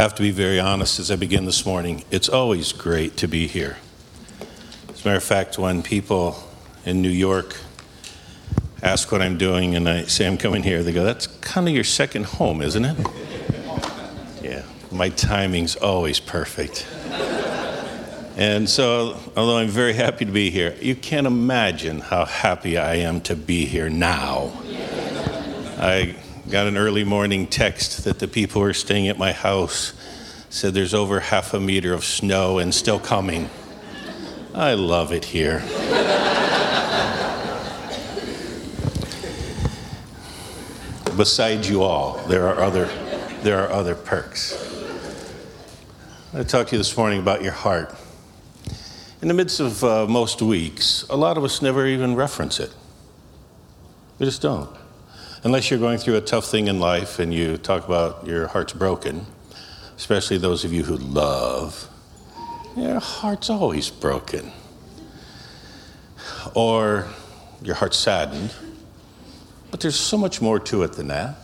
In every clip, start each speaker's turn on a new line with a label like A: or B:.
A: have to be very honest as I begin this morning. It's always great to be here. As a matter of fact, when people in New York ask what I'm doing and I say I'm coming here, they go, That's kind of your second home, isn't it? Yeah, my timing's always perfect. And so, although I'm very happy to be here, you can't imagine how happy I am to be here now. I got an early morning text that the people who are staying at my house said there's over half a meter of snow and still coming. I love it here. Besides you all, there are other, there are other perks. I talked to you this morning about your heart. In the midst of uh, most weeks, a lot of us never even reference it. We just don't. Unless you're going through a tough thing in life and you talk about your heart's broken, especially those of you who love, your heart's always broken. Or your heart's saddened. But there's so much more to it than that.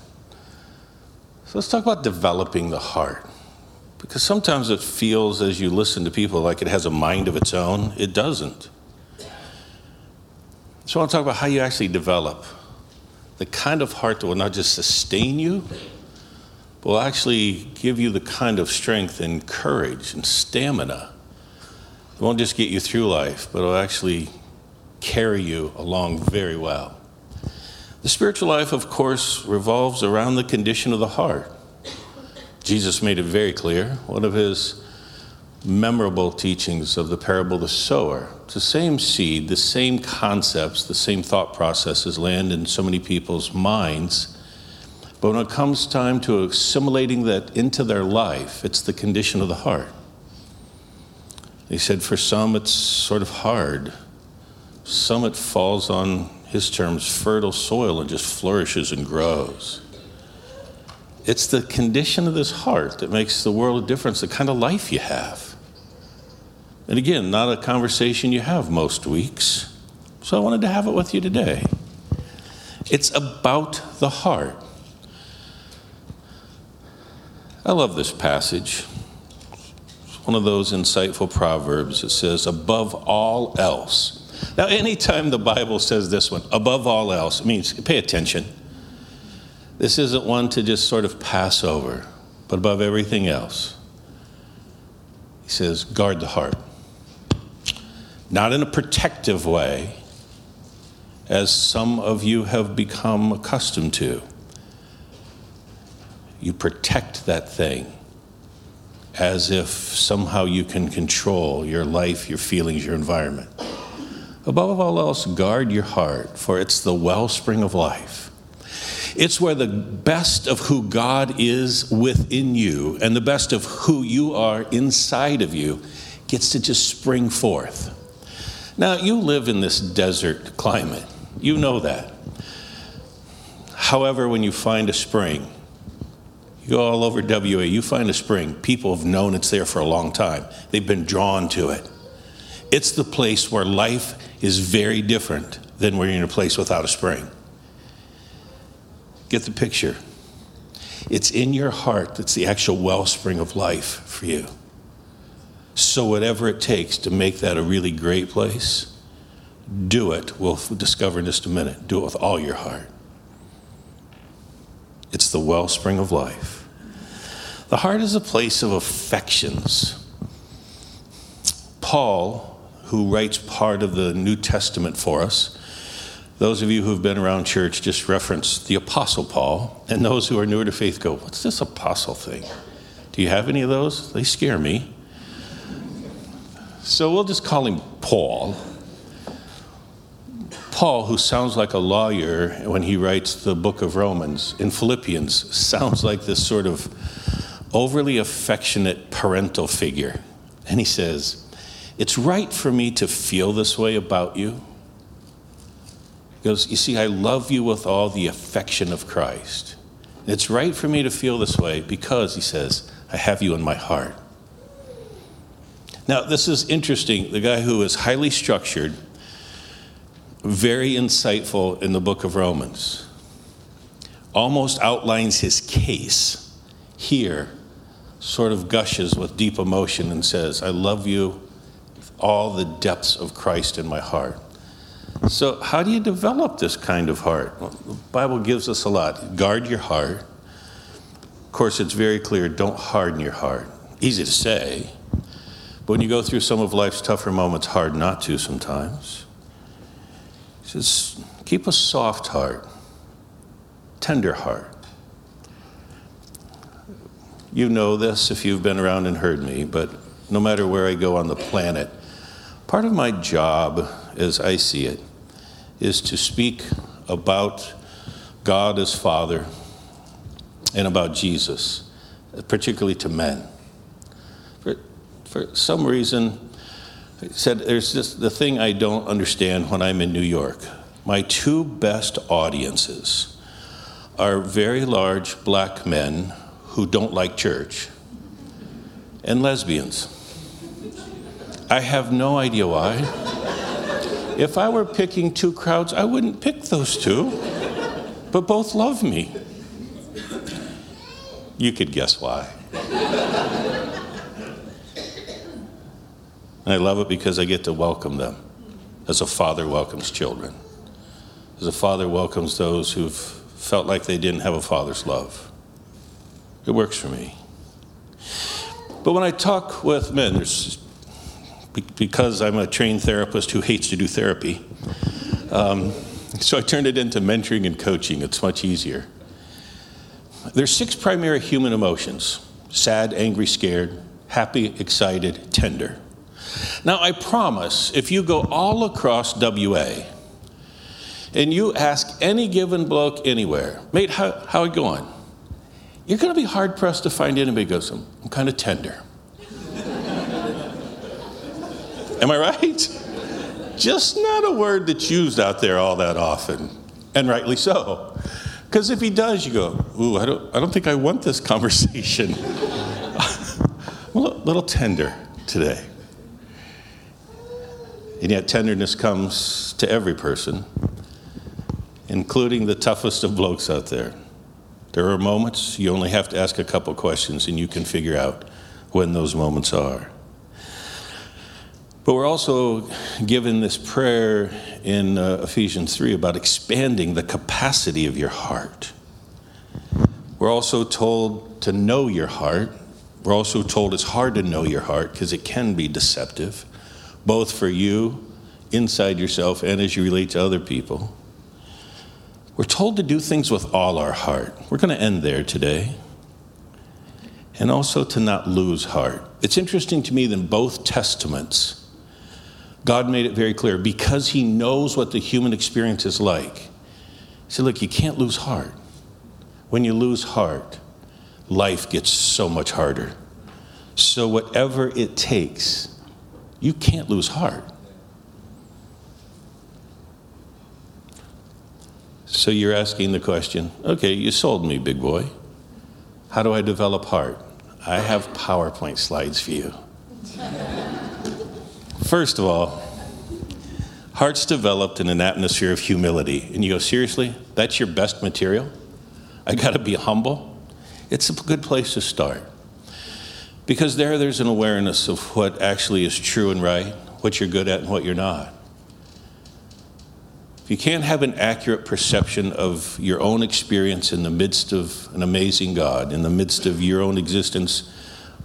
A: So let's talk about developing the heart. Because sometimes it feels, as you listen to people, like it has a mind of its own. It doesn't. So I want to talk about how you actually develop the kind of heart that will not just sustain you, but will actually give you the kind of strength and courage and stamina. It won't just get you through life, but it'll actually carry you along very well. The spiritual life, of course, revolves around the condition of the heart. Jesus made it very clear. One of his memorable teachings of the parable of the sower. It's the same seed, the same concepts, the same thought processes land in so many people's minds. But when it comes time to assimilating that into their life, it's the condition of the heart. He said, for some, it's sort of hard. Some, it falls on his terms, fertile soil and just flourishes and grows. It's the condition of this heart that makes the world a difference, the kind of life you have. And again, not a conversation you have most weeks. So I wanted to have it with you today. It's about the heart. I love this passage. It's one of those insightful proverbs. that says, above all else. Now, anytime the Bible says this one, above all else, it means pay attention. This isn't one to just sort of pass over, but above everything else. He says, guard the heart not in a protective way, as some of you have become accustomed to. You protect that thing as if somehow you can control your life, your feelings, your environment. Above all else, guard your heart, for it's the wellspring of life. It's where the best of who God is within you and the best of who you are inside of you gets to just spring forth. Now, you live in this desert climate. You know that. However, when you find a spring, you go all over WA, you find a spring, people have known it's there for a long time. They've been drawn to it. It's the place where life is very different than when you're in a place without a spring. Get the picture. It's in your heart that's the actual wellspring of life for you. So, whatever it takes to make that a really great place, do it. We'll discover in just a minute. Do it with all your heart. It's the wellspring of life. The heart is a place of affections. Paul, who writes part of the New Testament for us, those of you who've been around church just reference the Apostle Paul, and those who are newer to faith go, What's this apostle thing? Do you have any of those? They scare me. So we'll just call him Paul. Paul, who sounds like a lawyer when he writes the book of Romans, in Philippians, sounds like this sort of overly affectionate parental figure. And he says, It's right for me to feel this way about you. He goes, You see, I love you with all the affection of Christ. It's right for me to feel this way because, he says, I have you in my heart. Now, this is interesting. The guy who is highly structured, very insightful in the book of Romans, almost outlines his case here sort of gushes with deep emotion and says, I love you with all the depths of Christ in my heart. So, how do you develop this kind of heart? Well, the Bible gives us a lot. Guard your heart. Of course, it's very clear don't harden your heart. Easy to say, but when you go through some of life's tougher moments, hard not to sometimes. He says, keep a soft heart, tender heart. You know this if you've been around and heard me, but no matter where I go on the planet, part of my job, as I see it, is to speak about God as Father and about Jesus, particularly to men. For, some reason, said there's just the thing I don't understand when I'm in New York. My two best audiences are very large black men who don't like church and lesbians. I have no idea why. If I were picking two crowds, I wouldn't pick those two, but both love me. You could guess why. And I love it because I get to welcome them as a father welcomes children, as a father welcomes those who've felt like they didn't have a father's love. It works for me. But when I talk with men, there's because I'm a trained therapist who hates to do therapy. Um, so I turned it into mentoring and coaching. It's much easier. There's six primary human emotions sad, angry, scared, happy, excited, tender. Now, I promise if you go all across WA and you ask any given bloke anywhere, mate, how, how it going? You're going to be hard pressed to find anybody who goes, I'm, I'm kind of tender. Am I right? Just not a word that's used out there all that often, and rightly so. Because if he does, you go, Ooh, I don't, I don't think I want this conversation. a little tender today. And yet, tenderness comes to every person, including the toughest of blokes out there. There are moments you only have to ask a couple questions and you can figure out when those moments are. But we're also given this prayer in uh, Ephesians 3 about expanding the capacity of your heart. We're also told to know your heart. We're also told it's hard to know your heart because it can be deceptive, both for you, inside yourself, and as you relate to other people. We're told to do things with all our heart. We're going to end there today. And also to not lose heart. It's interesting to me that in both testaments, God made it very clear because He knows what the human experience is like. He said, Look, you can't lose heart. When you lose heart, life gets so much harder. So, whatever it takes, you can't lose heart. So you're asking the question okay, you sold me, big boy. How do I develop heart? I have PowerPoint slides for you. First of all, heart's developed in an atmosphere of humility. And you go, seriously? That's your best material? I got to be humble? It's a good place to start. Because there, there's an awareness of what actually is true and right, what you're good at and what you're not. If you can't have an accurate perception of your own experience in the midst of an amazing God, in the midst of your own existence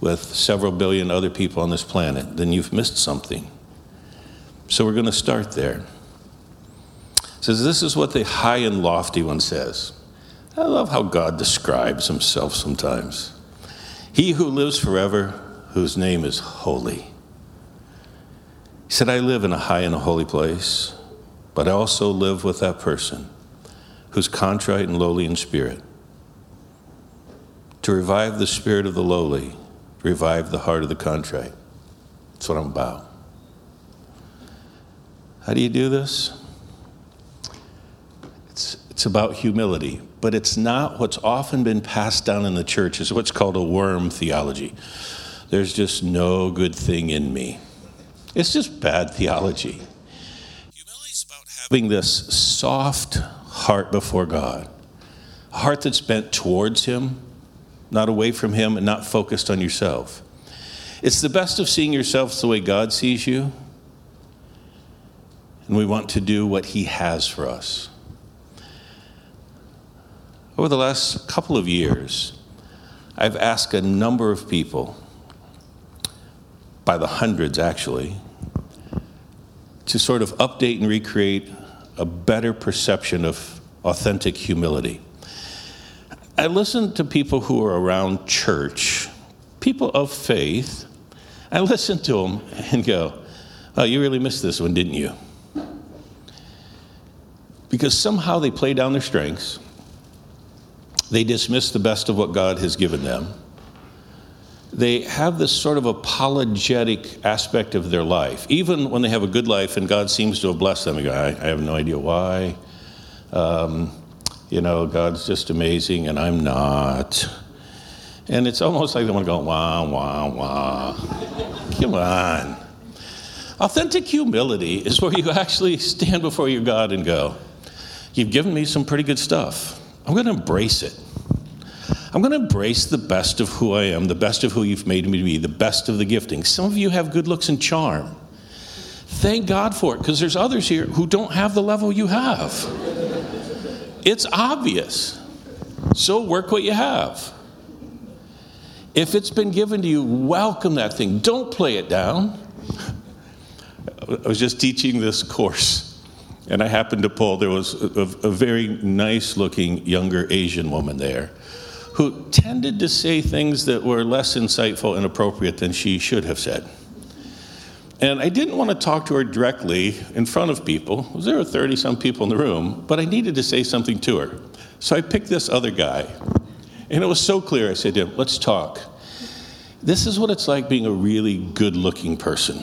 A: with several billion other people on this planet, then you've missed something. So we're going to start there. It says, This is what the high and lofty one says. I love how God describes himself sometimes. He who lives forever, whose name is holy. He said, I live in a high and a holy place but I also live with that person who's contrite and lowly in spirit. To revive the spirit of the lowly, revive the heart of the contrite. That's what I'm about. How do you do this? It's, it's about humility, but it's not what's often been passed down in the church is what's called a worm theology. There's just no good thing in me. It's just bad theology Humility is about having this soft heart before God, a heart that's bent towards Him, not away from Him and not focused on yourself. It's the best of seeing yourself the way God sees you, and we want to do what He has for us. Over the last couple of years, I've asked a number of people, by the hundreds actually, to sort of update and recreate a better perception of authentic humility. I listen to people who are around church, people of faith. I listen to them and go, Oh, you really missed this one, didn't you? Because somehow they play down their strengths, they dismiss the best of what God has given them. They have this sort of apologetic aspect of their life. Even when they have a good life and God seems to have blessed them, go, I, I have no idea why. Um, you know, God's just amazing and I'm not. And it's almost like they want to go, wah, wah, wah. Come on. Authentic humility is where you actually stand before your God and go, You've given me some pretty good stuff. I'm going to embrace it. I'm going to embrace the best of who I am, the best of who you've made me to be, the best of the gifting. Some of you have good looks and charm. Thank God for it, because there's others here who don't have the level you have. It's obvious. So work what you have. If it's been given to you, welcome that thing. Don't play it down. I was just teaching this course, and I happened to pull, there was a, a very nice looking younger Asian woman there who tended to say things that were less insightful and appropriate than she should have said. And I didn't want to talk to her directly in front of people. There were 30 some people in the room, but I needed to say something to her. So I picked this other guy. And it was so clear. I said to him, Let's talk. This is what it's like being a really good looking person.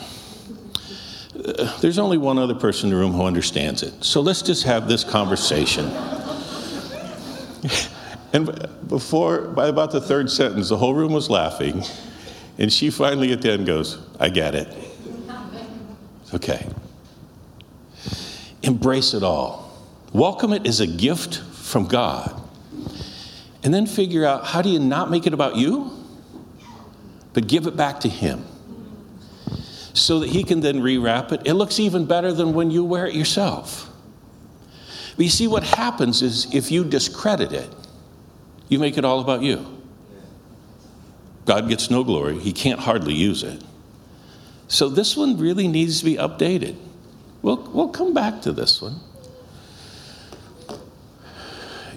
A: There's only one other person in the room who understands it. So let's just have this conversation. and before, by about the third sentence, the whole room was laughing. And she finally at the end goes, I get it. Okay. Embrace it all. Welcome it as a gift from God. And then figure out how do you not make it about you, but give it back to Him so that He can then rewrap it. It looks even better than when you wear it yourself. But you see, what happens is if you discredit it, you make it all about you. God gets no glory, He can't hardly use it. So this one really needs to be updated. We'll, we'll come back to this one.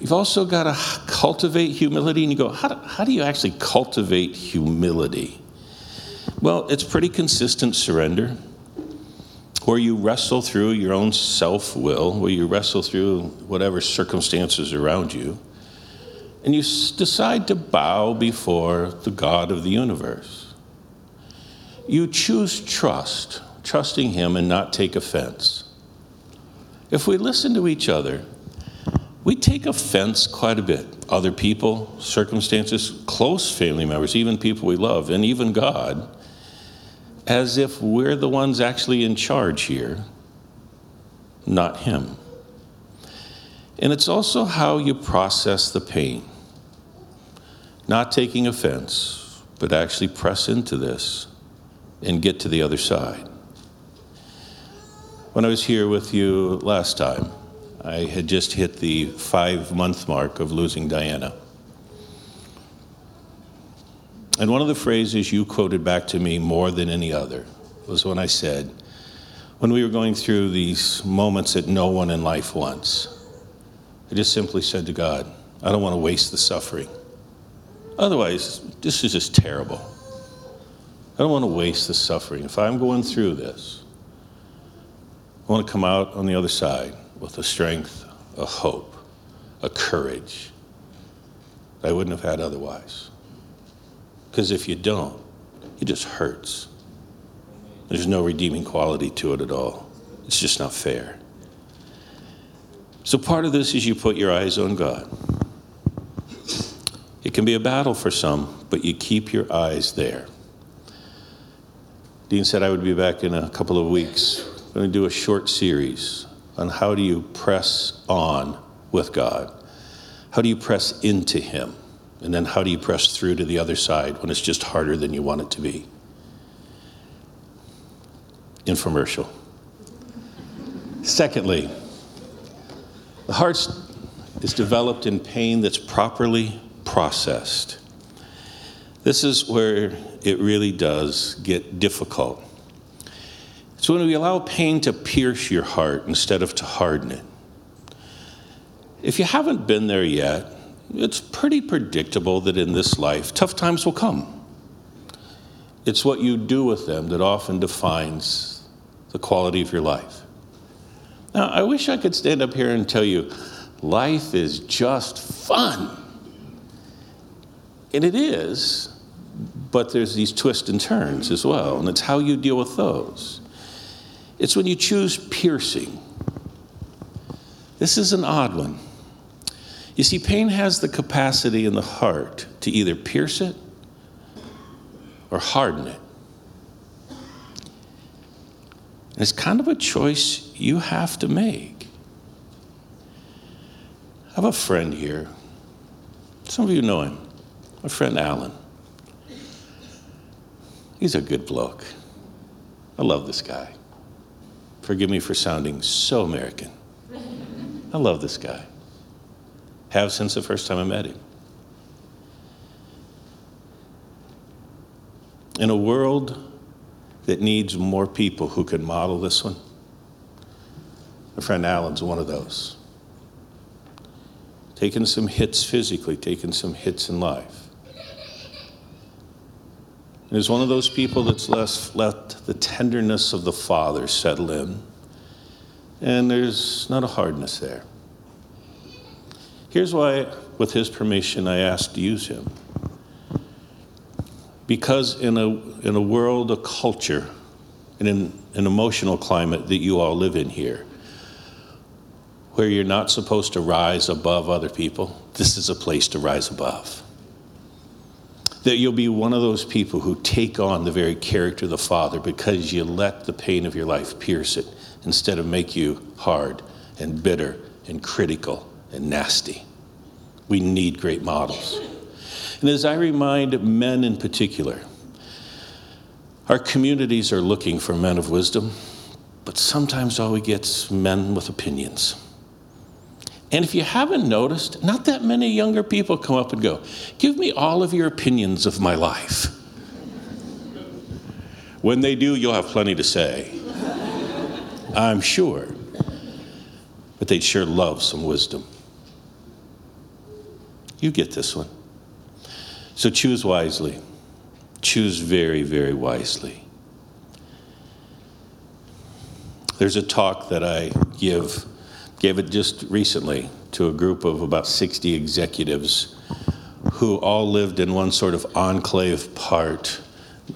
A: You've also got to cultivate humility, and you go, how do, how do you actually cultivate humility? Well, it's pretty consistent surrender, where you wrestle through your own self will, where you wrestle through whatever circumstances around you, and you decide to bow before the God of the universe you choose trust, trusting Him and not take offense. If we listen to each other, we take offense quite a bit. Other people, circumstances, close family members, even people we love, and even God, as if we're the ones actually in charge here, not Him. And it's also how you process the pain. Not taking offense, but actually press into this and get to the other side. When I was here with you last time, I had just hit the five month mark of losing Diana. And one of the phrases you quoted back to me more than any other was when I said, when we were going through these moments that no one in life wants, I just simply said to God, I don't want to waste the suffering. Otherwise, this is just terrible. I don't want to waste the suffering. If I'm going through this, I want to come out on the other side with a strength, a hope, a courage that I wouldn't have had otherwise. Because if you don't, it just hurts. There's no redeeming quality to it at all. It's just not fair. So, part of this is you put your eyes on God. It can be a battle for some, but you keep your eyes there. Dean said I would be back in a couple of weeks. I'm going to do a short series on how do you press on with God? How do you press into Him? And then how do you press through to the other side when it's just harder than you want it to be? Infomercial. Secondly, the heart is developed in pain that's properly processed. This is where it really does get difficult. It's when we allow pain to pierce your heart instead of to harden it. If you haven't been there yet, it's pretty predictable that in this life, tough times will come. It's what you do with them that often defines the quality of your life. Now, I wish I could stand up here and tell you life is just fun. And it is, but there's these twists and turns as well, and it's how you deal with those. It's when you choose piercing. This is an odd one. You see, pain has the capacity in the heart to either pierce it or harden it. And it's kind of a choice you have to make. I have a friend here. Some of you know him, my friend Alan. He's a good bloke. I love this guy. Forgive me for sounding so American. I love this guy. Have since the first time I met him. In a world that needs more people who can model this one, my friend Alan's one of those. Taking some hits physically, taking some hits in life and is one of those people that's less, let the tenderness of the Father settle in, and there's not a hardness there. Here's why, with his permission, I asked to use him. Because in a, in a world, a culture, and in an, an emotional climate that you all live in here, where you're not supposed to rise above other people, this is a place to rise above that you'll be one of those people who take on the very character of the Father because you let the pain of your life pierce it instead of make you hard and bitter and critical and nasty. We need great models. And as I remind men in particular, our communities are looking for men of wisdom, but sometimes all we get is men with opinions. And if you haven't noticed, not that many younger people come up and go, Give me all of your opinions of my life. When they do, you'll have plenty to say. I'm sure. But they'd sure love some wisdom. You get this one. So choose wisely. Choose very, very wisely. There's a talk that I give Gave it just recently to a group of about 60 executives who all lived in one sort of enclave part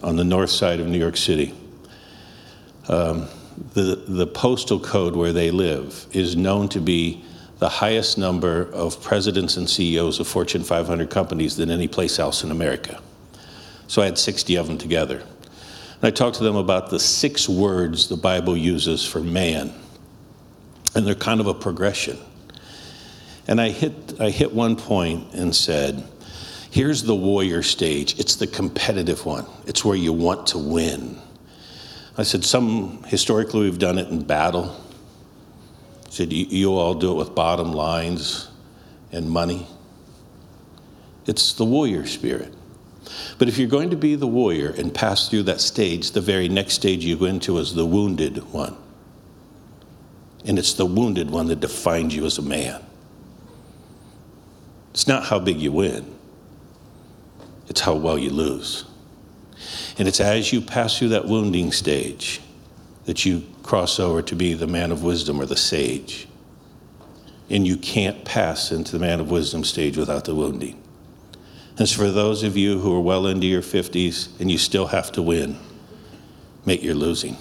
A: on the north side of New York City. Um, the, the postal code where they live is known to be the highest number of presidents and CEOs of Fortune 500 companies than any place else in America. So I had 60 of them together. And I talked to them about the six words the Bible uses for man and they're kind of a progression. And I hit, I hit one point and said, here's the warrior stage. It's the competitive one. It's where you want to win. I said, some historically we've done it in battle. Said, you all do it with bottom lines and money. It's the warrior spirit. But if you're going to be the warrior and pass through that stage, the very next stage you go into is the wounded one. And it's the wounded one that defines you as a man. It's not how big you win, it's how well you lose. And it's as you pass through that wounding stage that you cross over to be the man of wisdom or the sage. And you can't pass into the man of wisdom stage without the wounding. And so for those of you who are well into your 50s and you still have to win, make your losing.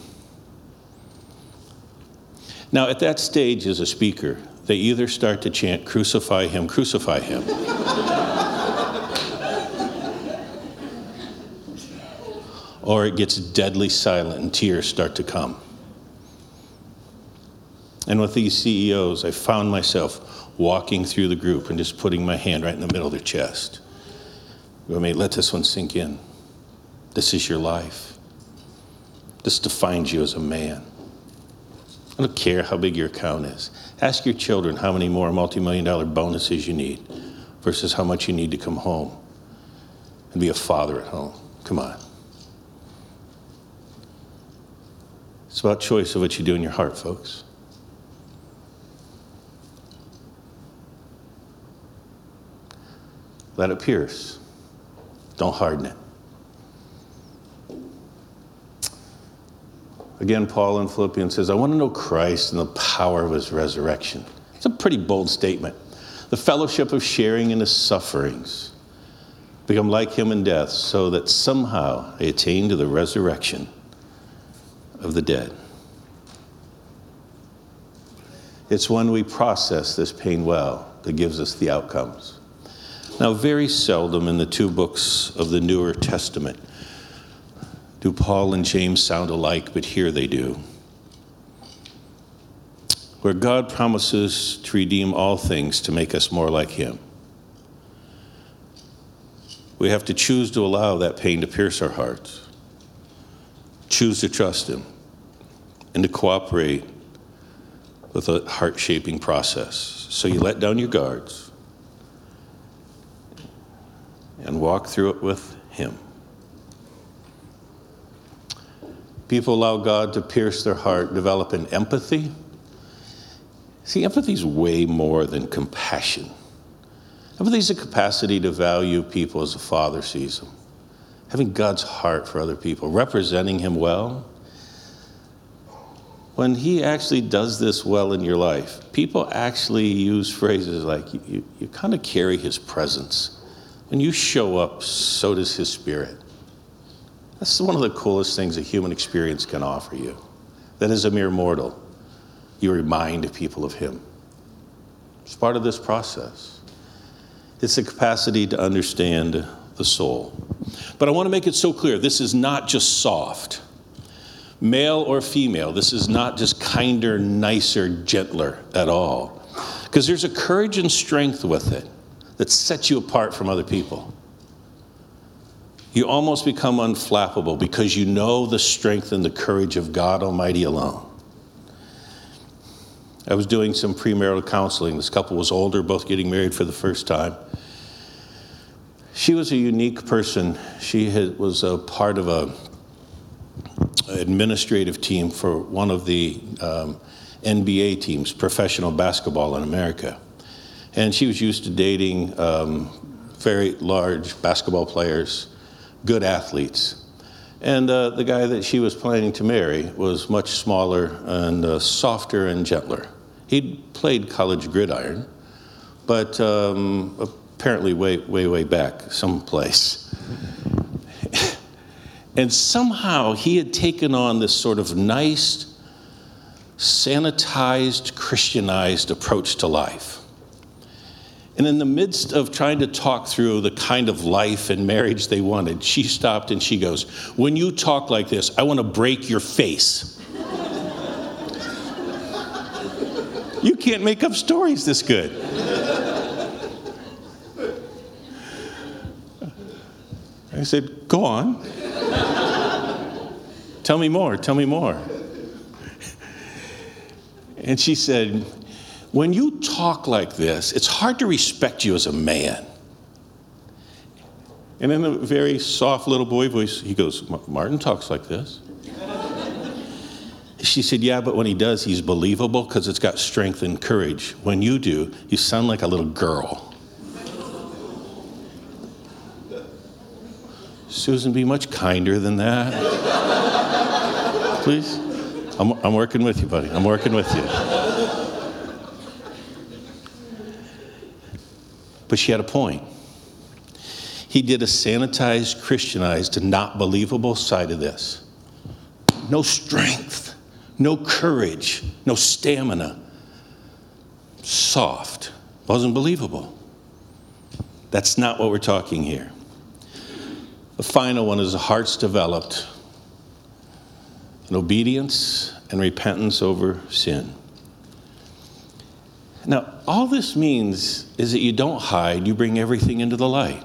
A: Now, at that stage, as a speaker, they either start to chant, Crucify him, crucify him. or it gets deadly silent and tears start to come. And with these CEOs, I found myself walking through the group and just putting my hand right in the middle of their chest You may let this one sink in. This is your life. This defines you as a man. I don't care how big your account is. Ask your children how many more multi million dollar bonuses you need versus how much you need to come home and be a father at home. Come on. It's about choice of what you do in your heart, folks. Let it pierce. Don't harden it. Again, Paul in Philippians says, I want to know Christ and the power of his resurrection. It's a pretty bold statement. The fellowship of sharing in his sufferings, become like him in death, so that somehow I attain to the resurrection of the dead. It's when we process this pain well that gives us the outcomes. Now, very seldom in the two books of the Newer Testament do Paul and James sound alike, but here they do. Where God promises to redeem all things to make us more like Him. We have to choose to allow that pain to pierce our hearts, choose to trust Him, and to cooperate with a heart shaping process. So you let down your guards and walk through it with Him. People allow God to pierce their heart, develop an empathy. See, empathy is way more than compassion. Empathy is a capacity to value people as a father sees them, having God's heart for other people, representing Him well. When He actually does this well in your life, people actually use phrases like, you, you, you kind of carry His presence. When you show up, so does His Spirit. That's one of the coolest things a human experience can offer you. That as a mere mortal, you remind people of Him. It's part of this process. It's the capacity to understand the soul. But I want to make it so clear this is not just soft. Male or female, this is not just kinder, nicer, gentler at all. Because there's a courage and strength with it that sets you apart from other people. You almost become unflappable because you know the strength and the courage of God Almighty alone. I was doing some premarital counseling. This couple was older, both getting married for the first time. She was a unique person. She had, was a part of a administrative team for one of the um, NBA teams, professional basketball in America. And she was used to dating um, very large basketball players, good athletes. And uh, the guy that she was planning to marry was much smaller and uh, softer and gentler. He'd played college gridiron, but um, apparently way, way, way back someplace. and somehow he had taken on this sort of nice, sanitized, Christianized approach to life. And in the midst of trying to talk through the kind of life and marriage they wanted, she stopped and she goes, When you talk like this, I want to break your face. you can't make up stories this good. I said, Go on. tell me more, tell me more. And she said, when you talk like this, it's hard to respect you as a man. And in a very soft little boy voice, he goes, Martin talks like this. she said, Yeah, but when he does, he's believable because it's got strength and courage. When you do, you sound like a little girl. Susan, be much kinder than that. Please? I'm, I'm working with you, buddy. I'm working with you. But she had a point. He did a sanitized, Christianized, and not believable side of this. No strength, no courage, no stamina. Soft. Wasn't believable. That's not what we're talking here. The final one is the hearts developed in obedience and repentance over sin. Now, all this means is that you don't hide, you bring everything into the light.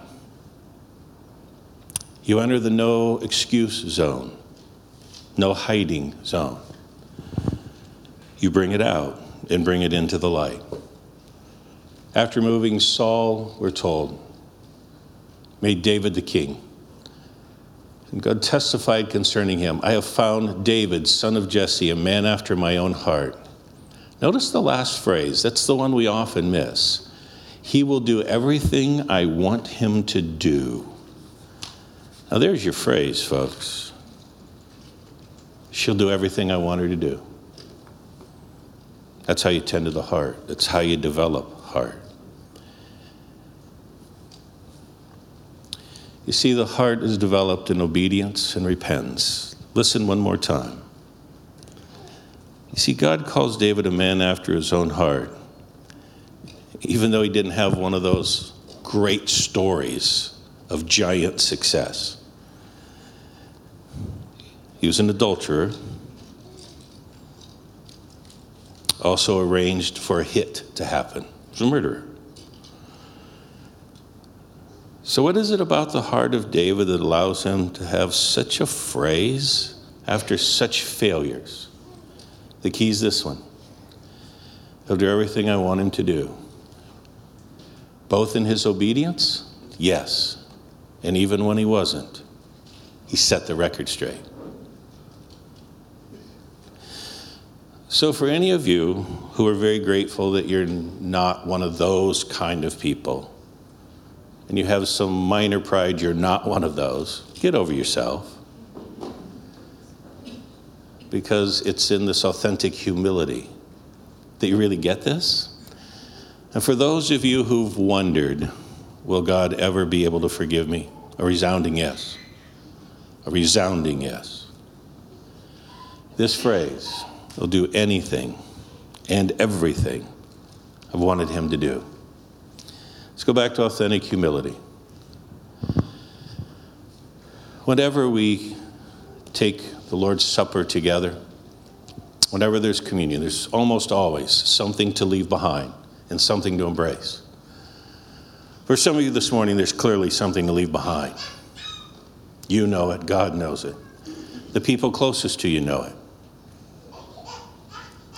A: You enter the no excuse zone, no hiding zone. You bring it out and bring it into the light. After moving Saul, we're told, made David the king. And God testified concerning him I have found David, son of Jesse, a man after my own heart. Notice the last phrase, that's the one we often miss. He will do everything I want him to do. Now, there's your phrase, folks. She'll do everything I want her to do. That's how you tend to the heart, that's how you develop heart. You see, the heart is developed in obedience and repentance. Listen one more time. You see, God calls David a man after his own heart, even though he didn't have one of those great stories of giant success. He was an adulterer, also arranged for a hit to happen. He was a murderer. So, what is it about the heart of David that allows him to have such a phrase after such failures? The key is this one He'll do everything I want him to do. Both in his obedience, yes, and even when he wasn't, he set the record straight. So, for any of you who are very grateful that you're not one of those kind of people, and you have some minor pride you're not one of those, get over yourself because it's in this authentic humility that you really get this. And for those of you who've wondered, will God ever be able to forgive me? A resounding yes. A resounding yes. This phrase, will do anything and everything I've wanted him to do. Let's go back to authentic humility. Whenever we take the Lord's Supper together, whenever there's communion, there's almost always something to leave behind and something to embrace. For some of you this morning, there's clearly something to leave behind. You know it, God knows it. The people closest to you know it.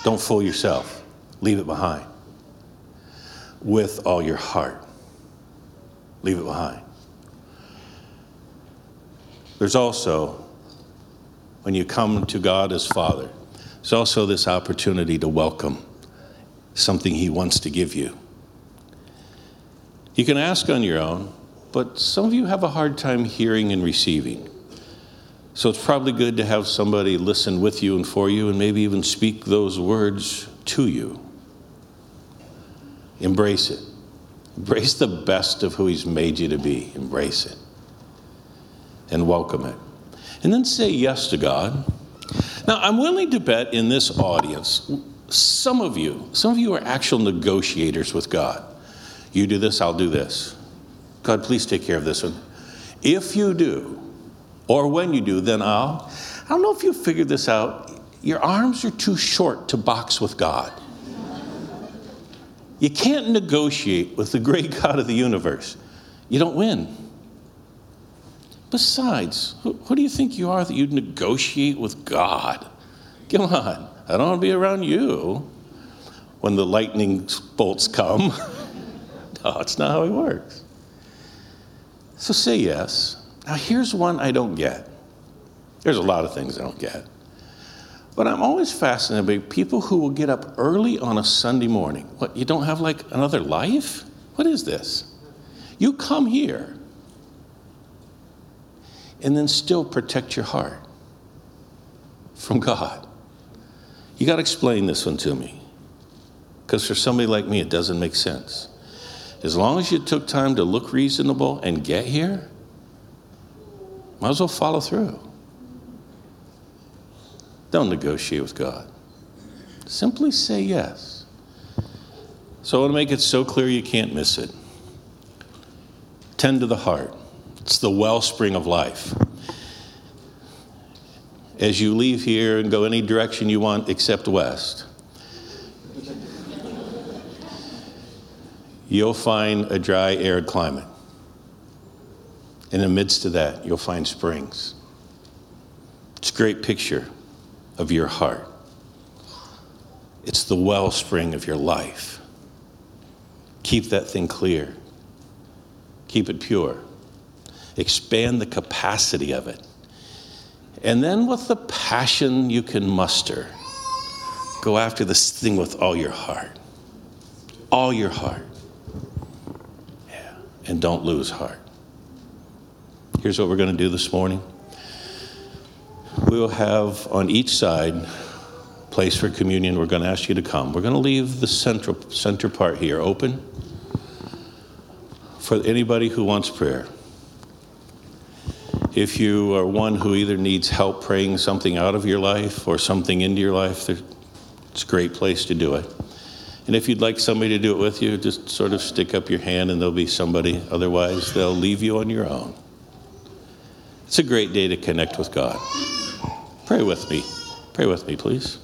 A: Don't fool yourself, leave it behind. With all your heart, leave it behind. There's also when you come to God as Father, there's also this opportunity to welcome something He wants to give you. You can ask on your own, but some of you have a hard time hearing and receiving. So it's probably good to have somebody listen with you and for you and maybe even speak those words to you. Embrace it. Embrace the best of who He's made you to be. Embrace it. And welcome it and then say yes to God. Now, I'm willing to bet in this audience, some of you, some of you are actual negotiators with God. You do this, I'll do this. God, please take care of this one. If you do, or when you do, then I'll. I don't know if you figured this out. Your arms are too short to box with God. You can't negotiate with the great God of the universe. You don't win. Besides, who, who do you think you are that you'd negotiate with God? Come on, I don't want to be around you when the lightning bolts come. no, it's not how it works. So say yes. Now, here's one I don't get. There's a lot of things I don't get. But I'm always fascinated by people who will get up early on a Sunday morning. What, you don't have like another life? What is this? You come here and then still protect your heart from God. You got to explain this one to me. Because for somebody like me, it doesn't make sense. As long as you took time to look reasonable and get here, might as well follow through. Don't negotiate with God. Simply say yes. So I want to make it so clear you can't miss it. Tend to the heart. It's the wellspring of life. As you leave here and go any direction you want except west, you'll find a dry, arid climate. In the midst of that, you'll find springs. It's a great picture of your heart. It's the wellspring of your life. Keep that thing clear. Keep it pure. Expand the capacity of it. And then, with the passion you can muster, go after this thing with all your heart. All your heart. Yeah. And don't lose heart. Here's what we're going to do this morning we will have on each side place for communion. We're going to ask you to come. We're going to leave the central center part here open for anybody who wants prayer. If you are one who either needs help praying something out of your life or something into your life, it's a great place to do it. And if you'd like somebody to do it with you, just sort of stick up your hand and there'll be somebody. Otherwise, they'll leave you on your own. It's a great day to connect with God. Pray with me. Pray with me, please.